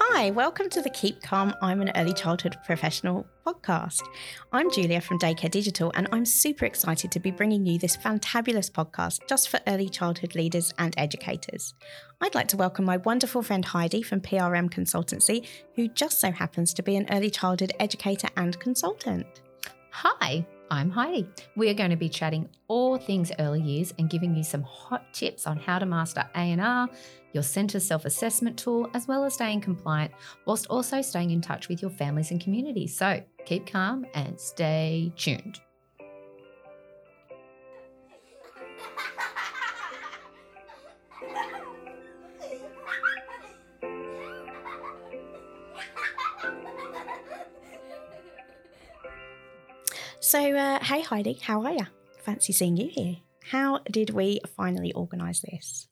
Hi, welcome to the Keep Calm I'm an Early Childhood Professional podcast. I'm Julia from Daycare Digital, and I'm super excited to be bringing you this fantabulous podcast just for early childhood leaders and educators. I'd like to welcome my wonderful friend Heidi from PRM Consultancy, who just so happens to be an early childhood educator and consultant. Hi, I'm Heidi. We are going to be chatting all things early years and giving you some hot tips on how to master A&R, your centre self-assessment tool, as well as staying compliant, whilst also staying in touch with your families and communities. So keep calm and stay tuned. So, uh, hey Heidi, how are you? Fancy seeing you here. How did we finally organise this?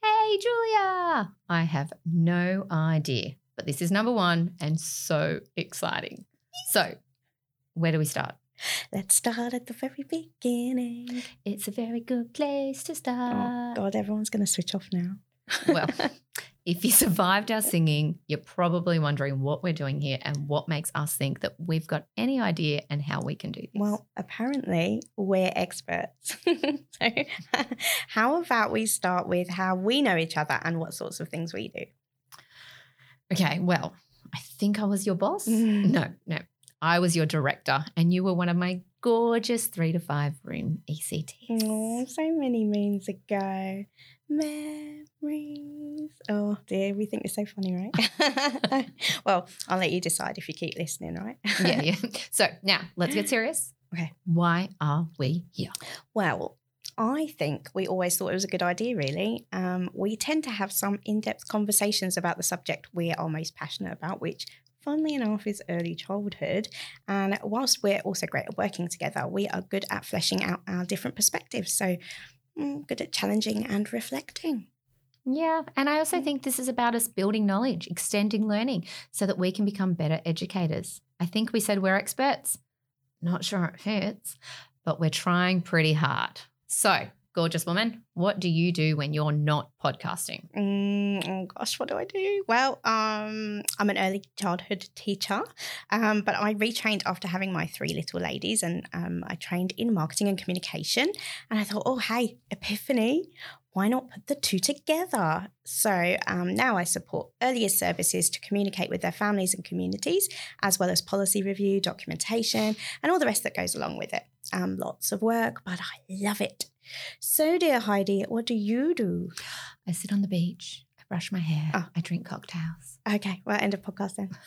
Hey, Julia! I have no idea, but this is number one and so exciting. So, where do we start? Let's start at the very beginning. It's a very good place to Oh, start. God, everyone's going to switch off now. well, if you survived our singing, you're probably wondering what we're doing here and what makes us think that we've got any idea and how we can do this. Well, apparently we're experts. so, how about we start with how we know each other and what sorts of things we do? okay, well, I think I was your boss. Mm. No, no. I was your director, and you were one of my gorgeous three to five room ECTs. Oh, so many moons ago. Memories. Oh dear, we think it's so funny, right? well, I'll let you decide if you keep listening, right? yeah, yeah. So now let's get serious. Okay. Why are we here? Well, I think we always thought it was a good idea, really. Um, we tend to have some in depth conversations about the subject we are most passionate about, which, funnily enough, is early childhood. And whilst we're also great at working together, we are good at fleshing out our different perspectives. So, mm, good at challenging and reflecting. Yeah. And I also think this is about us building knowledge, extending learning so that we can become better educators. I think we said we're experts. Not sure it fits, but we're trying pretty hard. So, gorgeous woman, what do you do when you're not podcasting? Mm, oh gosh, what do I do? Well, um, I'm an early childhood teacher, um, but I retrained after having my three little ladies, and um, I trained in marketing and communication. And I thought, oh hey, epiphany, why not put the two together? So um, now I support earlier services to communicate with their families and communities, as well as policy review, documentation, and all the rest that goes along with it. Um, lots of work, but I love it. So, dear Heidi, what do you do? I sit on the beach, I brush my hair, Oh. I drink cocktails. Okay, well, end of podcast then.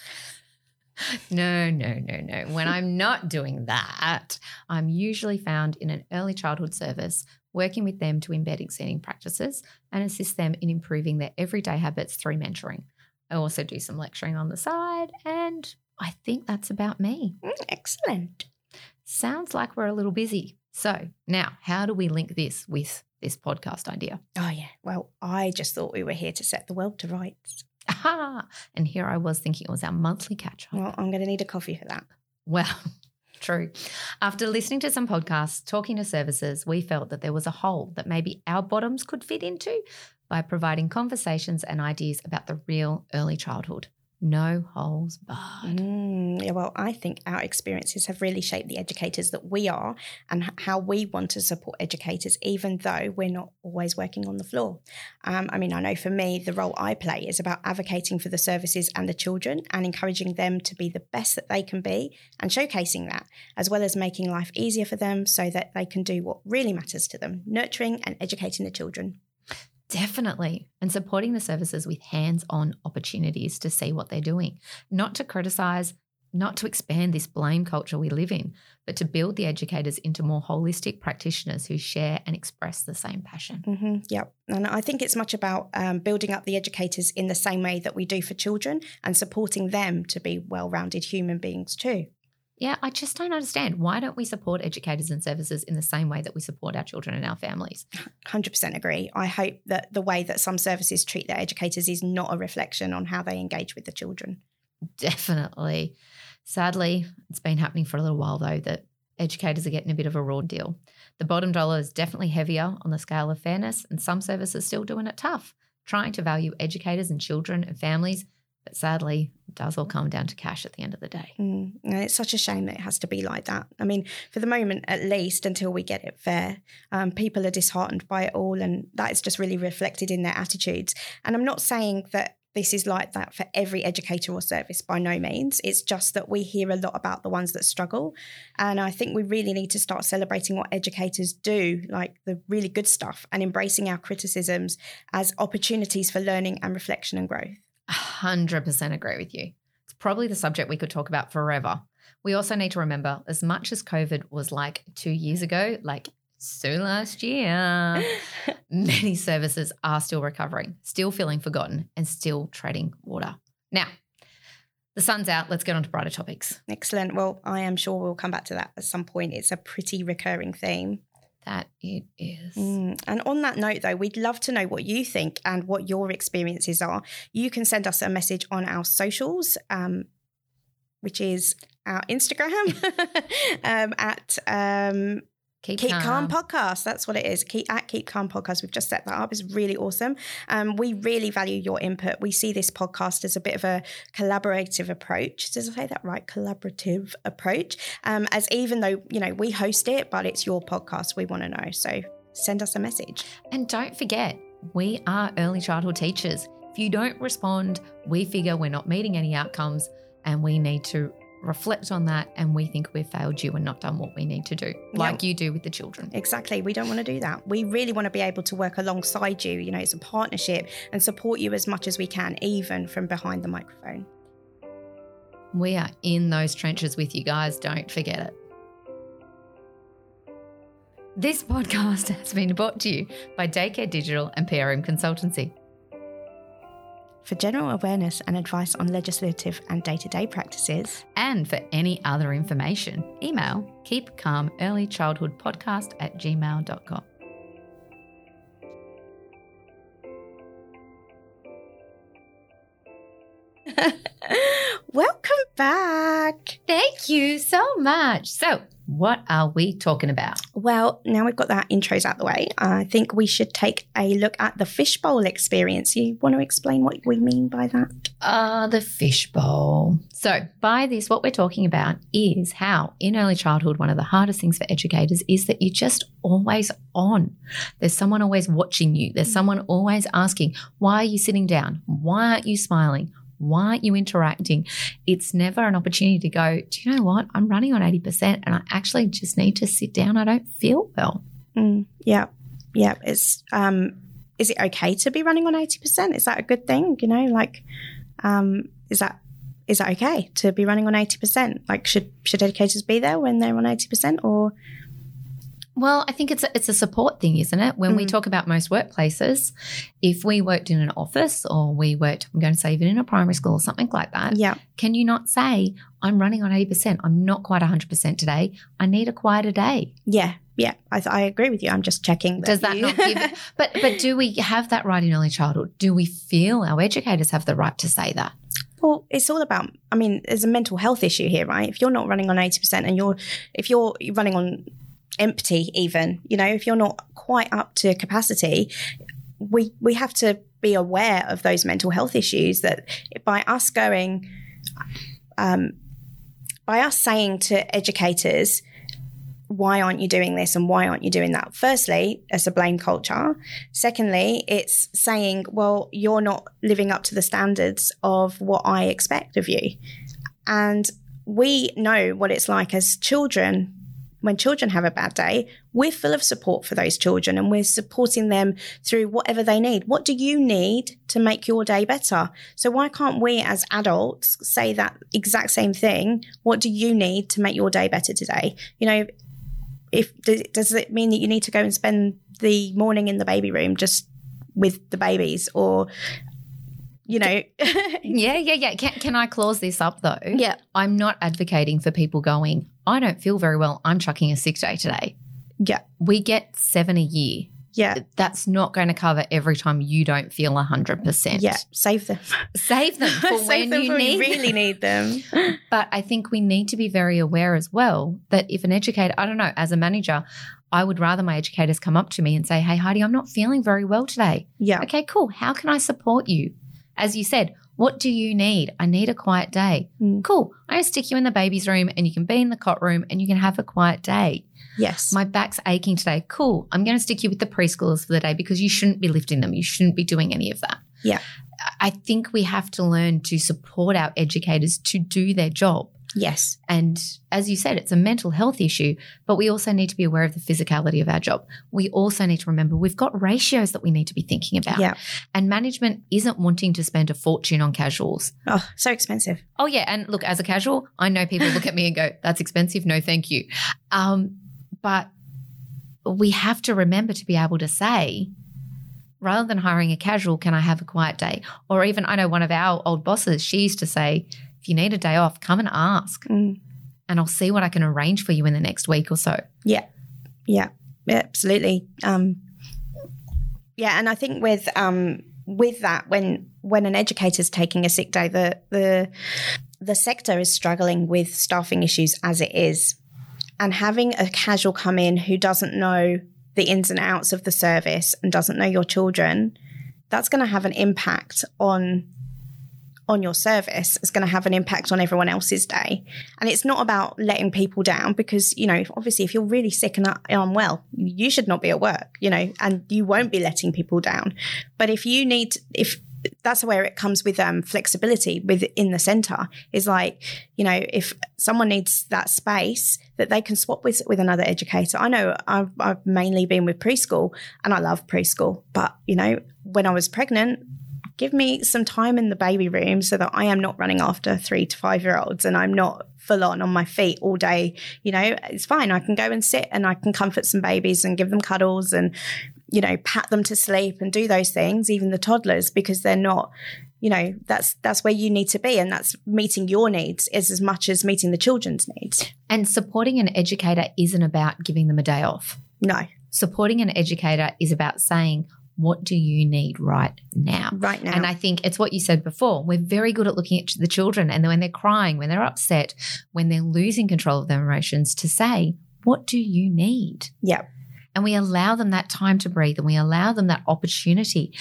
No, no, no, no. When I'm not doing that, I'm usually found in an early childhood service, working with them to embed exceeding practices and assist them in improving their everyday habits through mentoring. I also do some lecturing on the side, and I think that's about me. Mm, excellent. Sounds like we're a little busy. So, now how do we link this with this podcast idea? Oh, yeah. Well, I just thought we were here to set the world to rights. Aha! And here I was thinking it was our monthly catch up. Well, I'm going to need a coffee for that. Well, true. After listening to some podcasts, talking to services, we felt that there was a hole that maybe our bottoms could fit into by providing conversations and ideas about the real early childhood. No holes barred. Mm, yeah, well, I think our experiences have really shaped the educators that we are and how we want to support educators, even though we're not always working on the floor. Um, I mean, I know for me, the role I play is about advocating for the services and the children and encouraging them to be the best that they can be and showcasing that, as well as making life easier for them so that they can do what really matters to them nurturing and educating the children. Definitely. And supporting the services with hands on opportunities to see what they're doing, not to criticize, not to expand this blame culture we live in, but to build the educators into more holistic practitioners who share and express the same passion. hmm yep. And I think it's much about um, building up the educators in the same way that we do for children and supporting them to be well rounded human beings too. Yeah, I just don't understand. Why don't we support educators and services in the same way that we support our children and our families? 100% agree. I hope that the way that some services treat their educators is not a reflection on how they engage with the children. Definitely. Sadly, it's been happening for a little while though that educators are getting a bit of a raw deal. The bottom dollar is definitely heavier on the scale of fairness, and some services are still doing it tough, trying to value educators and children and families. But sadly, it does all come down to cash at the end of the day. Mm, and it's such a shame that it has to be like that. I mean, for the moment, at least until we get it fair, um, people are disheartened by it all, and that is just really reflected in their attitudes. And I'm not saying that this is like that for every educator or service by no means. It's just that we hear a lot about the ones that struggle. And I think we really need to start celebrating what educators do, like the really good stuff, and embracing our criticisms as opportunities for learning and reflection and growth. 100% agree with you. It's probably the subject we could talk about forever. We also need to remember as much as COVID was like two years ago, like so last year, many services are still recovering, still feeling forgotten, and still treading water. Now, the sun's out. Let's get on to brighter topics. Excellent. Well, I am sure we'll come back to that at some point. It's a pretty recurring theme. That it is. Mm. And on that note, though, we'd love to know what you think and what your experiences are. You can send us a message on our socials, um, which is our Instagram um, at um, Keep, Keep calm. Calm. Podcast. That's what it is. Keep at Keep Calm Podcast. We've just set that up. It's really awesome. Um, we really value your input. We see this podcast as a bit of a collaborative approach. Does I say that right? Collaborative approach. Um, as even though you know we host it, but it's your podcast. We want to know. So send us a message. And don't forget, we are early childhood teachers. If you don't respond, we figure we're not meeting any outcomes and we need to reflect on that and we think we've failed you and not done what we need to do, like you do with the children. Exactly. We don't want to do that. We really want to be able to work alongside you. You know, it's a partnership and support you as much as we can, even from behind the microphone. We are in those trenches with you guys. Don't forget it. This podcast has been brought to you by Daycare Digital and PRM Consultancy. For general awareness and advice on legislative and day to day practices, And for any other information, email keepcalmearlychildhoodpodcast at gmail.com. welcome back. Thank you so much. So, what are we talking about? Well, now we've got that intros out the way, I think we should take a look at the fishbowl experience. You want to explain what we mean by that? Ah, the fishbowl. So, by this, what we're talking about is how in early childhood, one of the hardest things for educators is that you're just always on. There's someone always watching you, there's someone always asking, Why are you sitting down? Why aren't you smiling? Why aren't you interacting? It's never an opportunity to go, Do you know what? I'm running on 80% and I actually just need to sit down. I don't feel well. Mm, yeah, yeah. It's um, is it okay to be running on eighty percent? Is that a good thing? You know, like, um, is that is that okay to be running on eighty percent? Like, should should educators be there when they're on eighty percent, or Well, I think it's a, it's a support thing, isn't it? When we Mm. talk about most workplaces, if we worked in an office or we worked, I'm going to say even in a primary school or something like that, yeah, can you not say, I'm running on 80%, I'm not quite 100% today, I need a quieter day? yeah, yeah? I, th- I agree with you. I'm just checking. Does that you- not give? But, but do we have that right in early childhood? Do we feel our educators have the right to say that? Well, it's all about. I mean, there's a mental health issue here, right? If you're not running on eighty percent, and you're, if you're running on empty, even, you know, if you're not quite up to capacity, we we have to be aware of those mental health issues. That by us going, um, by us saying to educators. Why aren't you doing this and why aren't you doing that? Firstly, it's a blame culture. Secondly, it's saying, well, you're not living up to the standards of what I expect of you. And we know what it's like as children. When children have a bad day, we're full of support for those children and we're supporting them through whatever they need. What do you need to make your day better? So, why can't we as adults say that exact same thing? What do you need to make your day better today? You know, if does, it mean that you need to go and spend the morning in the baby room just with the babies or you know Yeah, yeah, yeah. Can, can I clause this up though? yeah I'm not advocating for people going, I don't feel very well, I'm chucking a sick day today. yeah We get seven a year. Yeah. That's not going to cover every time you don't feel 100%. Yeah. Save them. Save them for Save when them you for need when you really need them. But I think we need to be very aware as well that if an educator, I don't know, as a manager, I would rather my educators come up to me and say, Hey, Heidi, I'm not feeling very well today. Yeah. Okay, cool. How can I support you? As you said, what do you need? I need a quiet day. Mm. Cool. I'm going to stick you in the baby's room and you can be in the cot room and you can have a quiet day. Yes. My back's aching today. Cool. I'm going to stick you with the preschoolers for the day because you shouldn't be lifting them. You shouldn't be doing any of that. Yeah. I think we have to learn to support our educators to do their job. Yes. And as you said, it's a mental health issue, but we also need to be aware of the physicality of our job. We also need to remember we've got ratios that we need to be thinking about. Yeah. And management isn't wanting to spend a fortune on casuals. Oh, so expensive. Oh, yeah. And look, as a casual, I know people look at me and go, that's expensive. No, thank you. Um, but we have to remember to be able to say, rather than hiring a casual, can I have a quiet day? Or even, I know one of our old bosses, she used to say, if you need a day off, come and ask, Mm. and I'll see what I can arrange for you in the next week or so. Yeah. Yeah. Yeah, absolutely. Um, yeah, and I think with um, with that, when when an educator's taking a sick day, the the the sector is struggling with staffing issues as it is, and having a casual come in who doesn't know the ins and outs of the service and doesn't know your children, that's going to have an impact on on your service is going to have an impact on everyone else's day. And it's not about letting people down because you know obviously if you're really sick and unwell you should not be at work you know and you won't be letting people down. But if you need if that's where it comes with um, flexibility within the center is like you know if someone needs that space that they can swap with with another educator. I know i've, I've mainly been with preschool and i love preschool but you know when i was pregnant give me some time in the baby room so that I am not running after three to five year olds and I'm not full on on my feet all day. You know, it's fine. I can go and sit and I can comfort some babies and give them cuddles and, you know, pat them to sleep and do those things, even the toddlers, because they're not, you know, that's that's where you need to be. And that's meeting your needs is as much as meeting the children's needs. And supporting an educator isn't about giving them a day off. No, Supporting an educator is about saying, what do you need right now? right now. And I think it's what you said before. We're very good at looking at the children and when they're crying, when they're upset, when they're losing control of their emotions, to say, What do you need? yeah. And we allow them that time to breathe and we allow them that opportunity.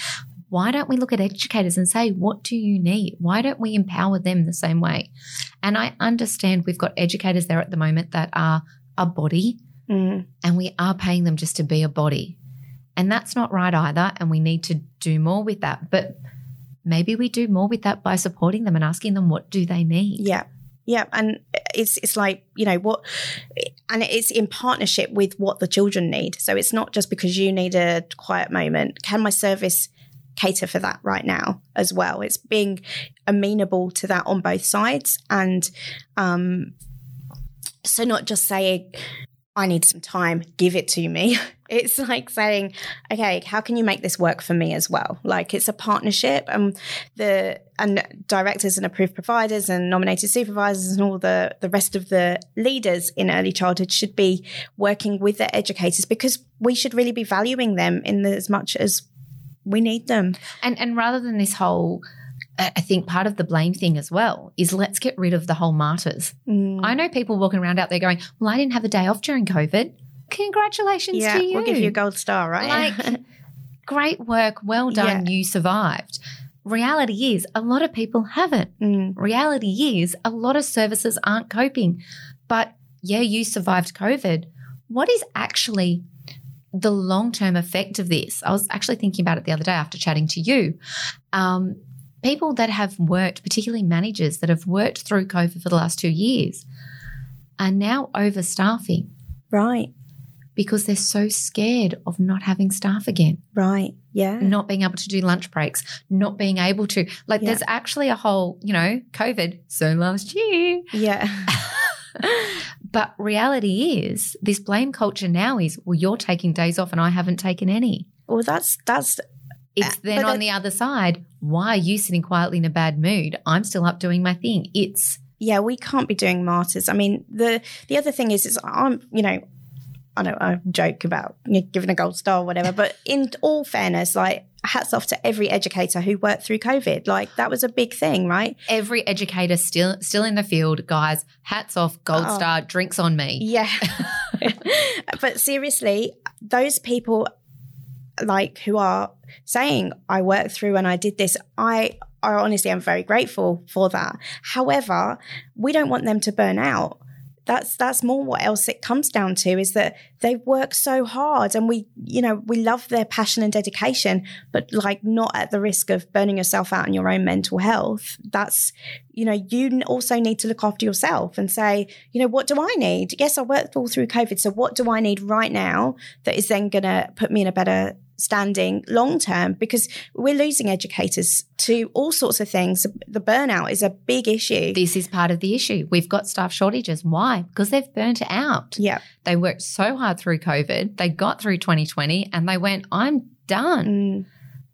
Why don't we look at educators and say, What do you need? Why don't we empower them the same way? And I understand we've got educators there at the moment that are a body Mm, and we are paying them just to be a body. And that's not right either. And we need to do more with that. But maybe we do more with that by supporting them and asking them what do they need. Yeah. Yeah, and it's it's like you know what, and it's in partnership with what the children need. So it's not just because you need a quiet moment. Can my service cater for that right now as well? It's being amenable to that on both sides, and um, so not just saying I need some time, give it to me. It's like saying, okay, how can you make this work for me as well? Like it's a partnership, and the and directors and approved providers and nominated supervisors and all the the rest of the leaders in early childhood should be working with their educators because we should really be valuing them in as much as we need them. And and rather than this whole I think part of the blame thing as well is let's get rid of the whole martyrs. Mm. I know people walking around out there going, Well, I didn't have a day off during COVID. Congratulations yeah, to you. we'll give you a gold star, right? Like, great work, well done, you survived. Reality is, a lot of people haven't. Mm. Reality is, a lot of services aren't coping. But yeah, you survived COVID. What is actually the long term effect of this? I was actually thinking about it the other day after chatting to you. Um, people that have worked, particularly managers that have worked through COVID for the last two years, are now overstaffing Right, because they're so scared of not having staff again, right, yeah, not being able to do lunch breaks, not being able to. Like, Yeah. there's actually a whole, you know, COVID, so last year. yeah, But reality is, this blame culture now is, well, you're taking days off and I haven't taken any. well, that's that's It's Uh, then but on the other side, why are you sitting quietly in a bad mood? I'm still up doing my thing. It's yeah, we can't be doing martyrs. I mean, the the other thing is, is I'm, you know, I know I joke about you know, giving a gold star or whatever, but in all fairness, like hats off to every educator who worked through COVID. Like that was a big thing, right? Every educator still still in the field, guys. Hats off, gold Oh. star, drinks on me. Yeah. but seriously, those people like who are saying I worked through and I did this, I I honestly am very grateful for that. However, we don't want them to burn out. That's that's more what else it comes down to is that they work so hard and we you know we love their passion and dedication but like not at the risk of burning yourself out in your own mental health. That's you know you also need to look after yourself and say you know what do i need? Yes i worked all through covid so what do i need right now that is then going to put me in a better standing long term because we're losing educators to all sorts of things the burnout is a big issue This is part of the issue. We've got staff shortages. Why? Because they've burnt out. yeah They worked so hard through COVID. They got through 2020 and they went, I'm done. Mm,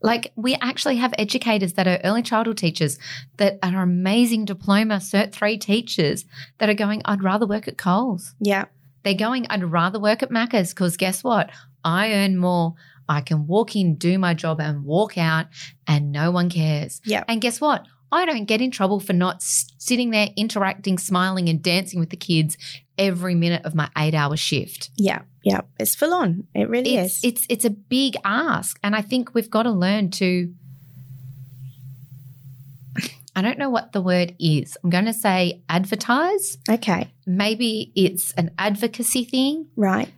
Like we actually have educators that are early childhood teachers that are amazing diploma cert three teachers that are going, I'd rather work at Coles. yeah They're going, I'd rather work at Macca's because guess what? I earn more. I can walk in, do my job and walk out and no one cares. Yeah. And guess what? I don't get in trouble for not sitting there interacting, smiling and dancing with the kids every minute of my eight hour shift. yeah yeah it's full on it really It's, is it's it's a big ask, and I think we've got to learn to. I don't know what the word is. I'm going to say advertise. okay Maybe it's an advocacy thing, right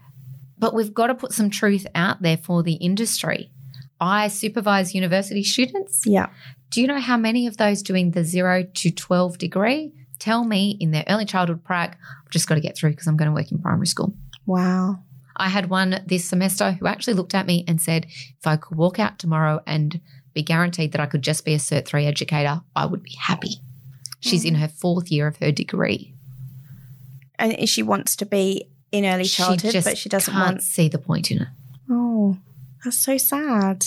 but we've got to put some truth out there for the industry. I supervise university students. yeah Do you know how many of those doing the zero to 12 degree tell me in their early childhood prac, I've just got to get through because I'm going to work in primary school? wow I had one this semester who actually looked at me and said, if I could walk out tomorrow and be guaranteed that I could just be a Cert 3 educator, I would be happy. She's in mm. her fourth year of her degree. and she wants to be in early childhood, but she doesn't can't want. see the point in it. Oh, that's so sad.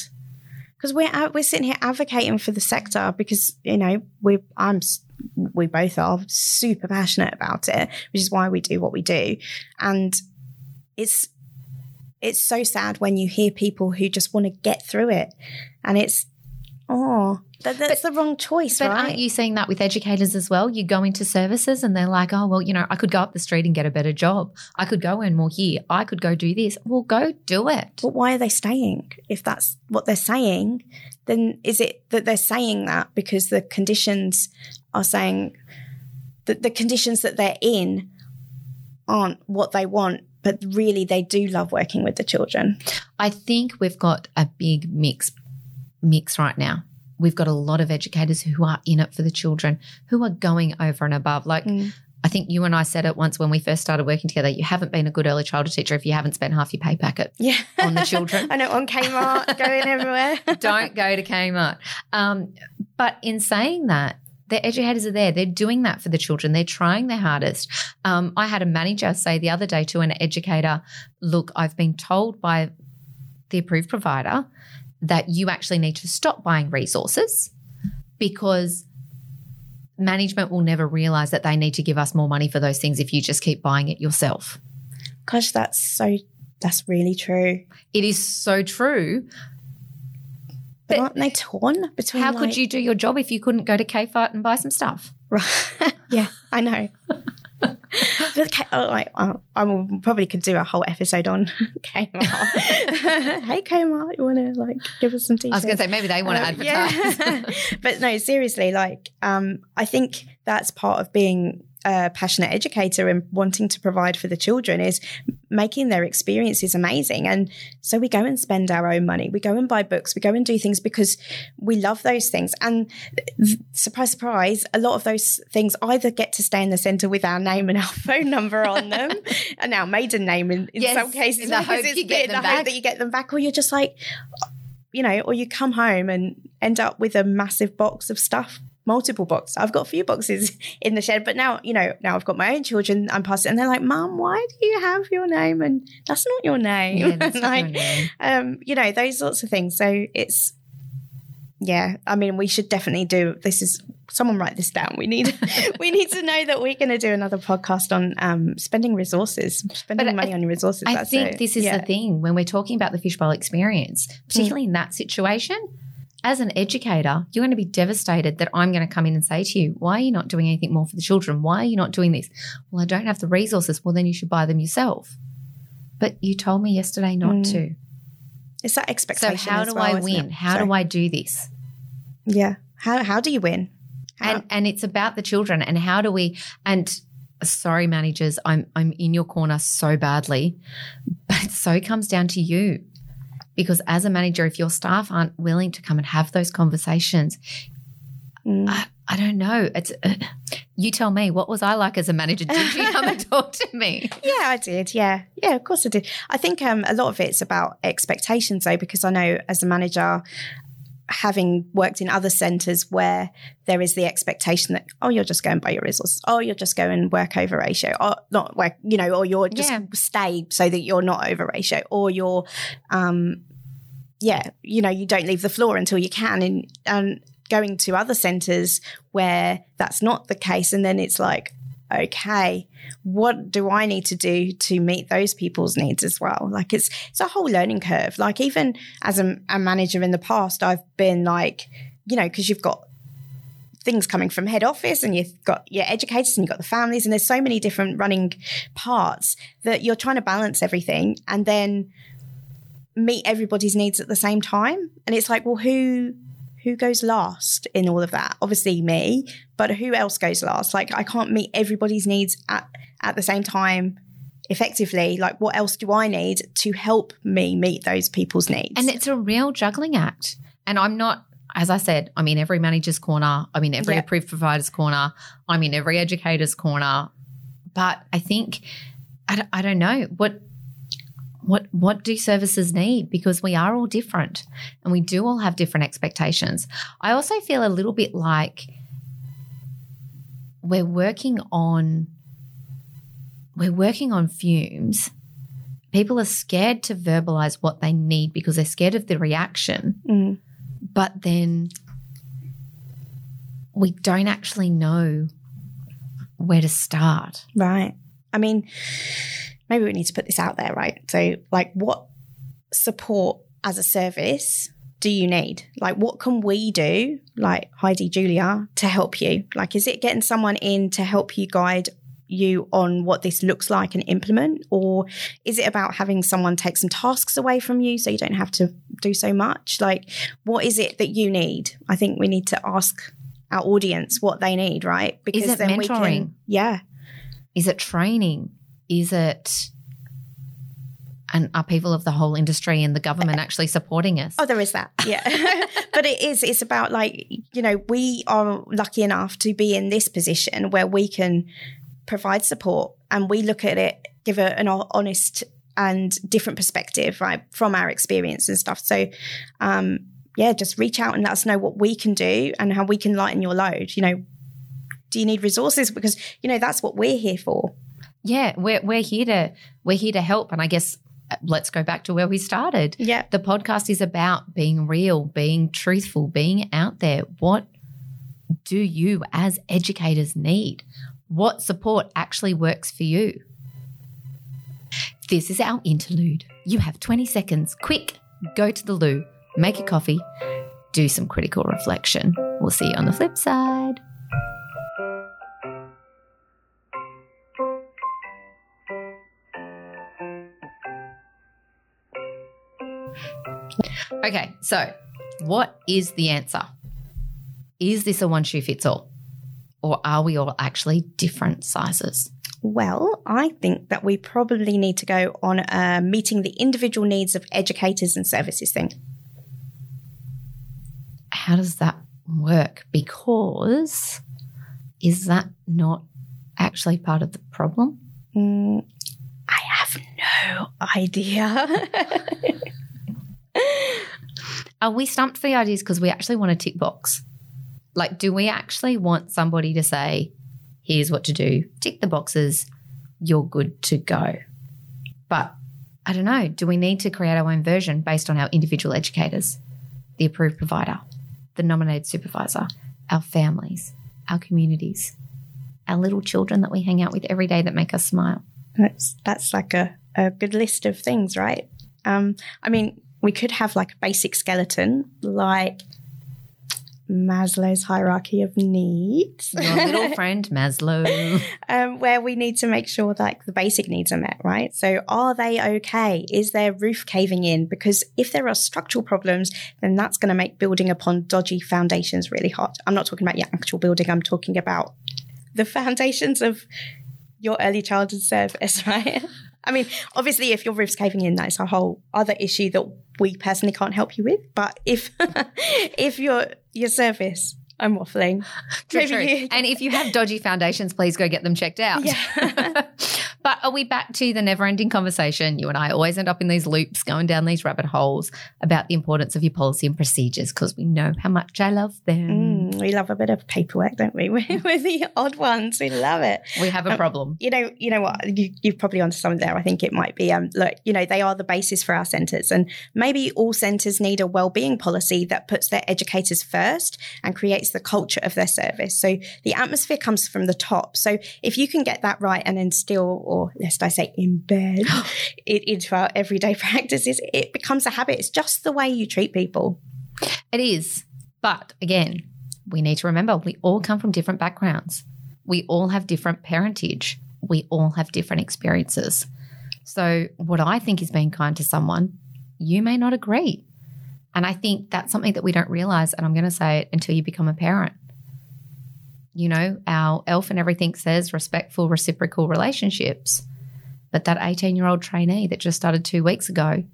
Because we're out, we're sitting here advocating for the sector because you know we I'm we both are super passionate about it, which is why we do what we do, and it's it's so sad when you hear people who just want to get through it, and it's oh that, that's the wrong choice, But right? aren't you seeing that with educators as well? You go into services and they're like, oh, well, you know, I could go up the street and get a better job. I could go earn more here. I could go do this. Well, go do it. But why are they staying? If that's what they're saying, then is it that they're saying that because the conditions are saying that the conditions that they're in aren't what they want, but really they do love working with the children? I think we've got a big mix mix right now. We've got a lot of educators who are in it for the children, who are going over and above. Like Mm. I think you and I said it once when we first started working together. You haven't been a good early childhood teacher if you haven't spent half your pay packet. Yeah. On the children. I know on Kmart, going everywhere. Don't go to Kmart. Um, but in saying that, the educators are there. They're doing that for the children. They're trying their hardest. Um, I had a manager say the other day to an educator, "Look, I've been told by the approved provider that you actually need to stop buying resources because." Management will never realize that they need to give us more money for those things if you just keep buying it yourself. Gosh, that's so that's really true. It is so true. But, But aren't they torn between How like- could you do your job if you couldn't go to Kfart and buy some stuff? Right. yeah, I know. But oh, like, oh, I probably could do a whole episode on Kmart. hey Kmart, you want to like give us some details? I was going to say maybe they want to Um, advertise. yeah. but no, seriously, like um, I think that's part of being a passionate educator and wanting to provide for the children is making their experiences amazing. And so we go and spend our own money. We go and buy books. We go and do things because we love those things. And surprise, surprise, a lot of those things either get to stay in the centre with our name and our phone number on them, and our maiden name in, in Yes, some cases, in the hope it's you get them the hope back. that you get them back, or you're just like, you know, or you come home and end up with a massive box of stuff, multiple boxes. I've got a few boxes in the shed, but now, you know, now I've got my own children. I'm passing, and they're like, "Mom, why do you have your name?" And that's not your name. Yeah, like, your name. um, you know, those sorts of things. So it's, yeah. I mean, we should definitely do this. Is someone write this down? We need we need to know that we're going to do another podcast on um, spending resources, spending But money I- on your resources. I think it. this is yeah. the thing when we're talking about the fishbowl experience, particularly in that situation. As an educator, you're going to be devastated that I'm going to come in and say to you, Why are you not doing anything more for the children? Why are you not doing this? Well, I don't have the resources. Well, then you should buy them yourself. But you told me yesterday not Mm. to. It's that expectation. So, how do well, I win? How So- do I do this? Yeah. How how do you win? How- and and it's about the children and how do we and sorry managers i'm i'm in your corner so badly but it so comes down to you because as a manager if your staff aren't willing to come and have those conversations Mm. i, I don't know it's uh, you tell me what was i like as a manager did you come and talk to me Yeah, I did. Yeah. Yeah, of course I did. I think um, a lot of it's about expectations, though, because I know as a manager, having worked in other centres where there is the expectation that, oh, you're just going by your resources. Oh, you're just going work over ratio. Or not work, you know, or you're just Yeah. stay so that you're not over ratio. Or you're, um, yeah, you know, you don't leave the floor until you can. And, and going to other centres where that's not the case. And then it's like, okay, what do I need to do to meet those people's needs as well? Like it's it's a whole learning curve. Like even as a, a manager in the past, I've been like, you know, because you've got things coming from head office and you've got your educators and you've got the families and there's so many different running parts that you're trying to balance everything and then meet everybody's needs at the same time. And it's like, well, who who goes last in all of that? Obviously me, but who else goes last? Like I can't meet everybody's needs at at the same time effectively. Like what else do I need to help me meet those people's needs? and it's a real juggling act and i'm not as I said, I'm in every manager's corner. I'm in every Yeah. approved provider's corner. I'm in every educator's corner. But I think, I, don't- I don't know what, what, what do services need? Because we are all different and we do all have different expectations. I also feel a little bit like we're working on, we're working on fumes. People are scared to verbalize what they need because they're scared of the reaction Mm. but then we don't actually know where to start. Right. I mean, maybe we need to put this out there, right? So, like, what support as a service do you need? Like, what can we do, like Heidi, Julia, to help you? Like, is it getting someone in to help you guide you on what this looks like and implement? Or is it about having someone take some tasks away from you so you don't have to do so much? Like, what is it that you need? I think we need to ask our audience what they need, right? Because it then we mentoring? can, yeah, Is it training? Is it an upheaval of the whole industry and the government actually supporting us? Oh, there is that. Yeah. but it is, it's about like, you know, we are lucky enough to be in this position where we can provide support and we look at it, give it an honest and different perspective, right, from our experience and stuff. So, um, yeah, just reach out and let us know what we can do and how we can lighten your load. You know, do you need resources? Because, you know, that's what we're here for. Yeah, we're we're here to we're here to help. And I guess uh, let's go back to where we started. Yeah. The podcast is about being real, being truthful, being out there. What do you as educators need? What support actually works for you? This is our interlude. You have 20 seconds. Quick, go to the loo, make a coffee, do some critical reflection. We'll see you on the flip side. Okay, so what is the answer? Is this a one shoe fits all? Or are we all actually different sizes? Well, I think that we probably need to go on a meeting the individual needs of educators and services thing. How does that work? Because is that not actually part of the problem? Mm, I have no idea. Are we stumped for the ideas because we actually want a tick box? Like, do we actually want somebody to say, here's what to do, tick the boxes, you're good to go? But I don't know. Do we need to create our own version based on our individual educators, the approved provider? the nominated supervisor, our families, our communities, our little children that we hang out with every day that make us smile. That's that's like a, a good list of things, right? Um, I mean, we could have like a basic skeleton, like Maslow's hierarchy of needs. Your little friend Maslow. um, where we need to make sure that the basic needs are met, right? So, are they okay? Is their roof caving in? Because if there are structural problems, then that's going to make building upon dodgy foundations really hard. I'm not talking about your actual building, I'm talking about the foundations of your early childhood service, right? I mean, obviously, if your roof's caving in, that's a whole other issue that we personally can't help you with. But if if your your service, I'm waffling. True, true. You- and if you have dodgy foundations, please go get them checked out. Yeah. but are we back to the never ending conversation? You and I always end up in these loops, going down these rabbit holes about the importance of your policy and procedures because we know how much I love them. Mm, we love a bit of paperwork, don't we? We're, we're the odd ones. We love it. We have a um, problem. You know, you know what? You, you've probably onto something there. I think it might be. Um, look, you know, they are the basis for our centres, and maybe all centres need a well-being policy that puts their educators first and creates the culture of their service. So the atmosphere comes from the top. So if you can get that right and instill, or lest I say embed it into our everyday practices, it becomes a habit. It's just the way you treat people. It is. But again, we need to remember we all come from different backgrounds. We all have different parentage. We all have different experiences. So, what I think is being kind to someone, you may not agree. And I think that's something that we don't realize. And I'm going to say it until you become a parent. You know, our EYLF and everything says respectful, reciprocal relationships. But that 18 year old trainee that just started two weeks ago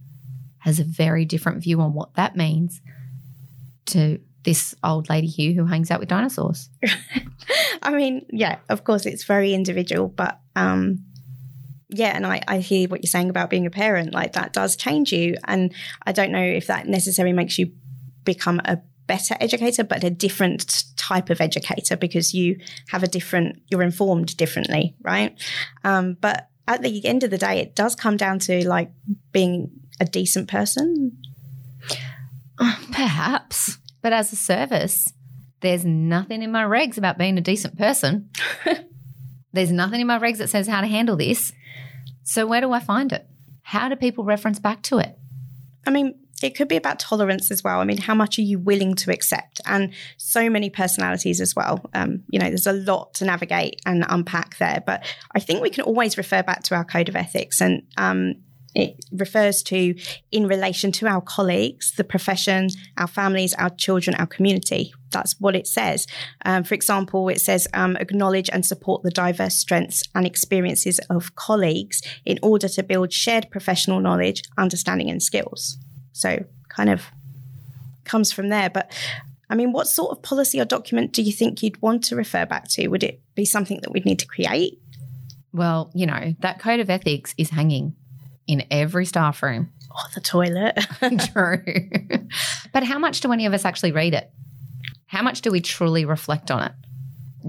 has a very different view on what that means to this old lady here who hangs out with dinosaurs. I mean, yeah, of course, it's very individual, but um, yeah, and I, I hear what you're saying about being a parent. Like that does change you. And I don't know if that necessarily makes you become a better educator, but a different type of educator because you have a different, you're informed differently, right? Um, but at the end of the day, it does come down to like being a decent person. Perhaps. But as a service, there's nothing in my regs about being a decent person. there's nothing in my regs that says how to handle this. So, where do I find it? How do people reference back to it? I mean, it could be about tolerance as well. I mean, how much are you willing to accept? And so many personalities as well. Um, you know, there's a lot to navigate and unpack there. But I think we can always refer back to our code of ethics. And um, it refers to in relation to our colleagues, the profession, our families, our children, our community. That's what it says. Um, for example, it says um, acknowledge and support the diverse strengths and experiences of colleagues in order to build shared professional knowledge, understanding, and skills. So, kind of comes from there. But I mean, what sort of policy or document do you think you'd want to refer back to? Would it be something that we'd need to create? Well, you know, that code of ethics is hanging in every staff room. Oh, the toilet. True. but how much do any of us actually read it? How much do we truly reflect on it?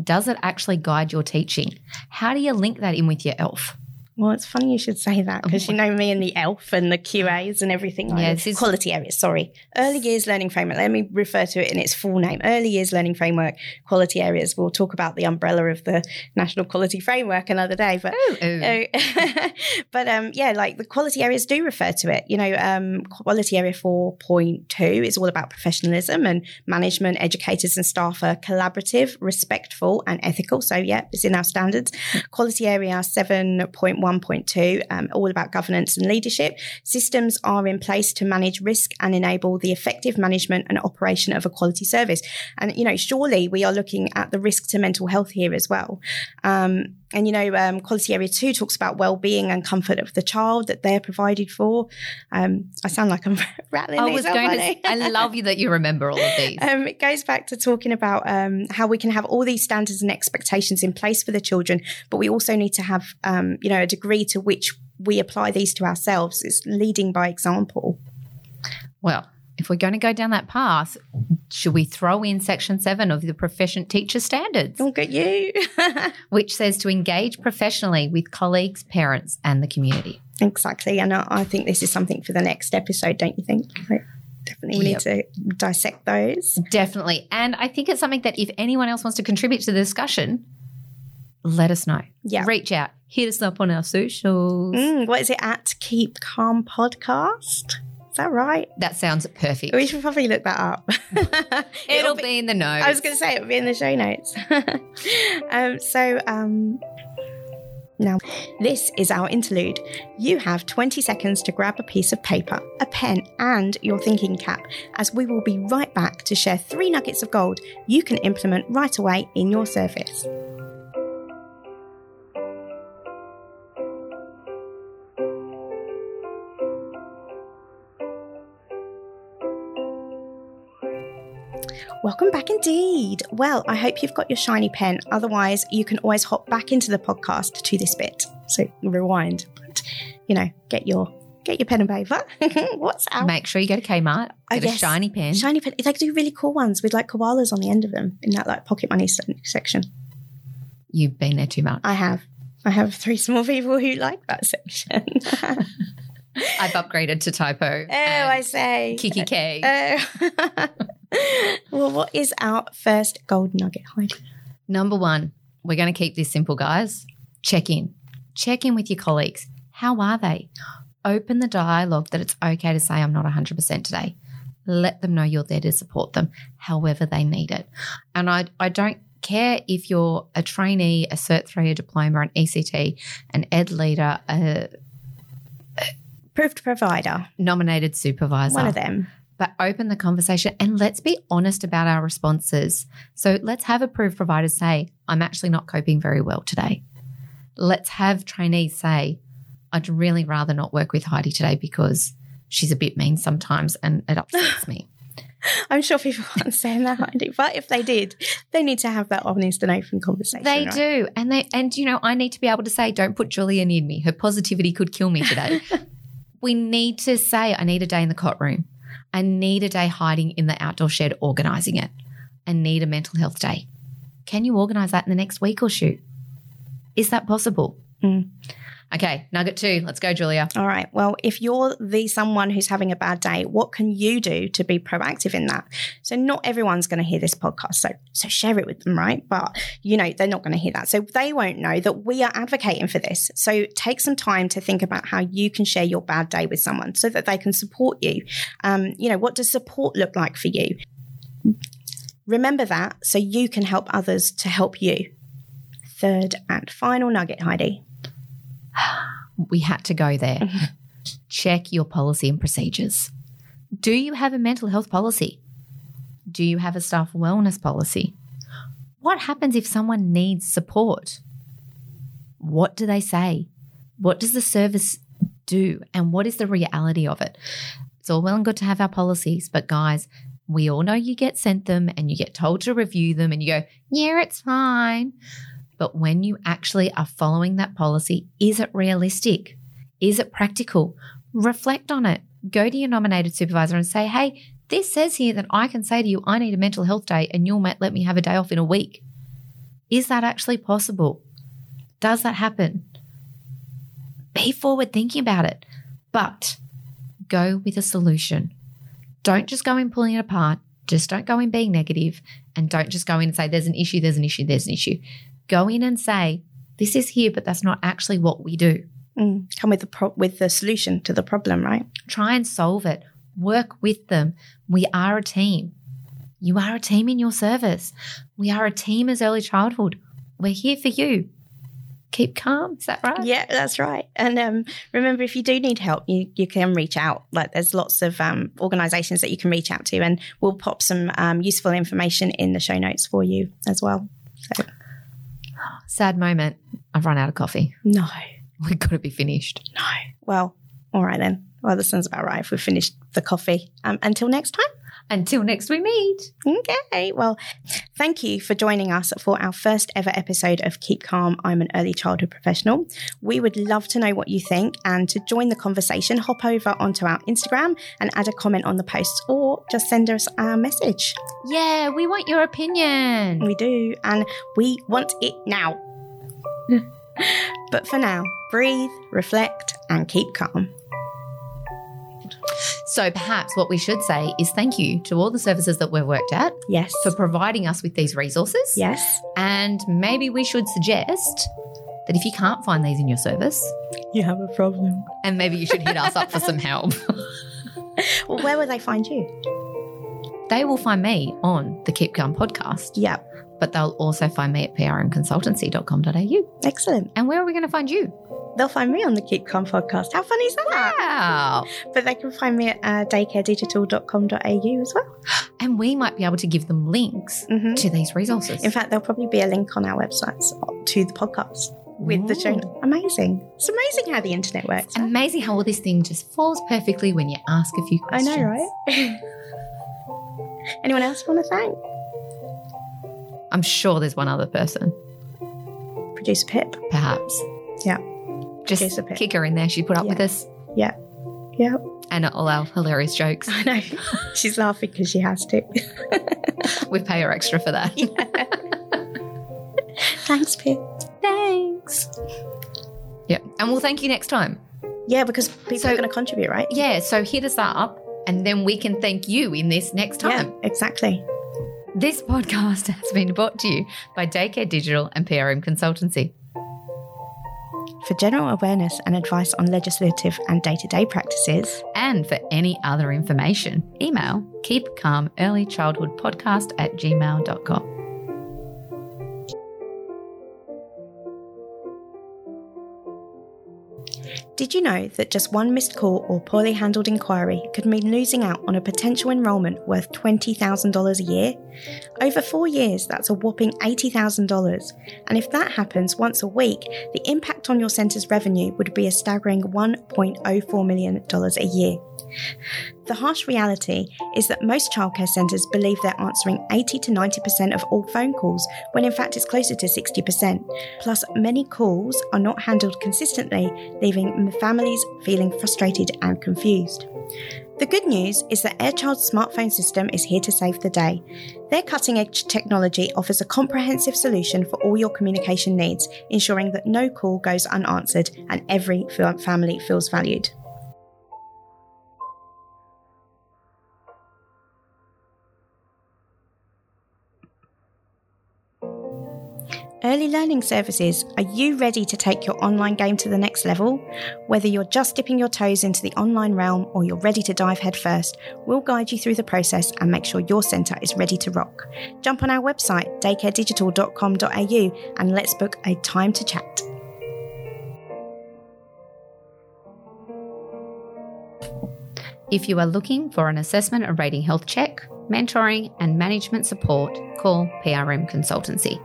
Does it actually guide your teaching? How do you link that in with your EYLF? Well, it's funny you should say that because you know me and the EYLF and the QAs and everything like yeah, this. Quality areas, sorry. Early Years Learning Framework. Let me refer to it in its full name. Early Years Learning Framework, Quality Areas. We'll talk about the umbrella of the National Quality Framework another day. But, ooh, ooh. Uh, but um, yeah, like the quality areas do refer to it. You know, um, Quality Area 4.2 is all about professionalism and management. Educators and staff are collaborative, respectful, and ethical. So, yeah, it's in our standards. Quality Area 7.1 1.2, um, all about governance and leadership. Systems are in place to manage risk and enable the effective management and operation of a quality service. And, you know, surely we are looking at the risk to mental health here as well. Um, and you know, um, quality area two talks about well-being and comfort of the child that they're provided for. Um, I sound like I'm rattling. I was going to. I love you that you remember all of these. Um, it goes back to talking about um, how we can have all these standards and expectations in place for the children, but we also need to have, um, you know, a degree to which we apply these to ourselves. It's leading by example. Well, if we're going to go down that path, should we throw in section seven of the proficient teacher standards? Look at you. which says to engage professionally with colleagues, parents, and the community. Exactly. And I think this is something for the next episode, don't you think? definitely we Yep. need to dissect those. Definitely. And I think it's something that if anyone else wants to contribute to the discussion, let us know. Yeah. Reach out. Hit us up on our socials. Mm, what is it at Keep Calm Podcast? Is that right? That sounds perfect. We should probably look that up. It'll, be, in the notes. I was going to say it would be in the show notes. um, so, um, now, this is our interlude. You have 20 seconds to grab a piece of paper, a pen, and your thinking cap, as we will be right back to share three nuggets of gold you can implement right away in your service. Welcome back indeed. Well, I hope you've got your shiny pen. Otherwise, you can always hop back into the podcast to this bit. So rewind. But, you know, get your get your pen and paper. What's out? Make sure you go to Kmart, Oh, get a yes. shiny pen. Shiny pen. They do really cool ones with like koalas on the end of them in that like pocket money section. You've been there too much. I have. I have three small people who like that section. I've upgraded to typo. Oh, I say. kikki.K. Oh. well, what is our first gold nugget, Heidi? Number one, we're going to keep this simple, guys. Check in. Check in with your colleagues. How are they? Open the dialogue that it's okay to say, I'm not 100% today. Let them know you're there to support them however they need it. And I, I don't care if you're a trainee, a Cert 3, a diploma, an ECT, an ed leader, a Proved provider. nominated supervisor One of them. But open the conversation and let's be honest about our responses. So let's have approved providers say, I'm actually not coping very well today. Let's have trainees say, I'd really rather not work with Heidi today because she's a bit mean sometimes and it upsets me. I'm sure people aren't saying that, Heidi, but if they did, they need to have that honest and open conversation. They right? do. And they and you know, I need to be able to say, don't put Julia near me. Her positivity could kill me today. we need to say, I need a day in the cot room. I need a day hiding in the outdoor shed organizing it. I need a mental health day. Can you organize that in the next week or shoot? Is that possible? Mm. Okay, nugget two. Let's go, Julia. All right. Well, if you're the someone who's having a bad day, what can you do to be proactive in that? So not everyone's going to hear this podcast. So so share it with them, right? But you know, they're not going to hear that. So they won't know that we are advocating for this. So take some time to think about how you can share your bad day with someone so that they can support you. Um, you know, what does support look like for you? Remember that so you can help others to help you. Third and final nugget, Heidi. We had to go there. Check your policy and procedures. Do you have a mental health policy? Do you have a staff wellness policy? What happens if someone needs support? What do they say? What does the service do? And what is the reality of it? It's all well and good to have our policies, but guys, we all know you get sent them and you get told to review them and you go, yeah, it's fine. But when you actually are following that policy, is it realistic? Is it practical? Reflect on it. Go to your nominated supervisor and say, hey, this says here that I can say to you, I need a mental health day and you'll let me have a day off in a week. Is that actually possible? Does that happen? Be forward thinking about it, but go with a solution. Don't just go in pulling it apart. Just don't go in being negative and don't just go in and say, there's an issue, there's an issue, there's an issue go in and say, this is here, but that's not actually what we do. Mm, come with the pro- with the solution to the problem, right? Try and solve it. Work with them. We are a team. You are a team in your service. We are a team as early childhood. We're here for you. Keep calm. Is that right? Yeah, that's right. And um, remember, if you do need help, you, you can reach out. Like, there's lots of um, organisations that you can reach out to, and we'll pop some um, useful information in the show notes for you as well. So, Sad moment. I've run out of coffee. no, We've got to be finished. no. Well, all right then. Well, this sounds about right. If we've finished the coffee, um, until next time. Until next we meet. Okay. Well, thank you for joining us for our first ever episode of Keep Calm. I'm an early childhood professional. We would love to know what you think and to join the conversation, hop over onto our Instagram and add a comment on the posts or just send us a message. Yeah, we want your opinion. We do, and we want it now. but for now, breathe, reflect, and keep calm. So perhaps what we should say is thank you to all the services that we've worked at Yes. for providing us with these resources. yes. And maybe we should suggest that if you can't find these in your service, You have a problem. and maybe you should hit us up for some help. Well, where will they find you? They will find me on the Keep Calm podcast, Yeah. but they'll also find me at prmconsultancy.com.au. Excellent. And where are we going to find you? They'll find me on the Keep Calm podcast. How fun is that? Wow. But they can find me at uh, daycaredigital.com.au as well. And we might be able to give them links hmm to these resources. In fact, there'll probably be a link on our websites to the podcast with the show. Amazing. It's amazing how the internet works. huh? Amazing how all this thing just falls perfectly when you ask a few questions. I know, right? Anyone else want to thank? I'm sure there's one other person, Producer Pip. perhaps. Yeah. Just kick her in there. She put up Yeah. with us Yeah. Yeah. And all our hilarious jokes. I know. She's laughing because she has to. we pay her extra for that. Thanks, Pip. Thanks. Yeah. And we'll thank you next time. Yeah, because people So- are going to contribute, right? Yeah. So hit us up and then we can thank you in this next time. Yeah, exactly. This podcast has been brought to you by Daycare Digital and PRM Consultancy. For general awareness and advice on legislative and day to day practices, And for any other information, email keepcalmearlychildhoodpodcast at gmail.com. Did you know that just one missed call or poorly handled inquiry could mean losing out on a potential enrolment worth $20,000 a year? Over four years, that's a whopping $80,000. And if that happens once a week, the impact on your centre's revenue would be a staggering $1.04 million a year. The harsh reality is that most childcare centres believe they're answering 80 to 90% of all phone calls, when in fact it's closer to 60%. Plus, many calls are not handled consistently, leaving families feeling frustrated and confused. The good news is that AirChild's smartphone system is here to save the day. Their cutting edge technology offers a comprehensive solution for all your communication needs, ensuring that no call goes unanswered and every family feels valued. Early Learning Services, are you ready to take your online game to the next level? Whether you're just dipping your toes into the online realm or you're ready to dive headfirst, we'll guide you through the process and make sure your centre is ready to rock. Jump on our website, daycaredigital.com.au, and let's book a time to chat. If you are looking for an assessment and rating health check, mentoring, and management support, call PRM Consultancy.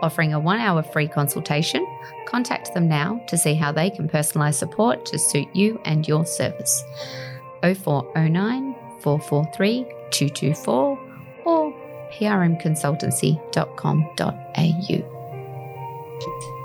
Offering a one hour free consultation, contact them now to see how they can personalise support to suit you and your service. 0409 443 224 or prmconsultancy.com.au.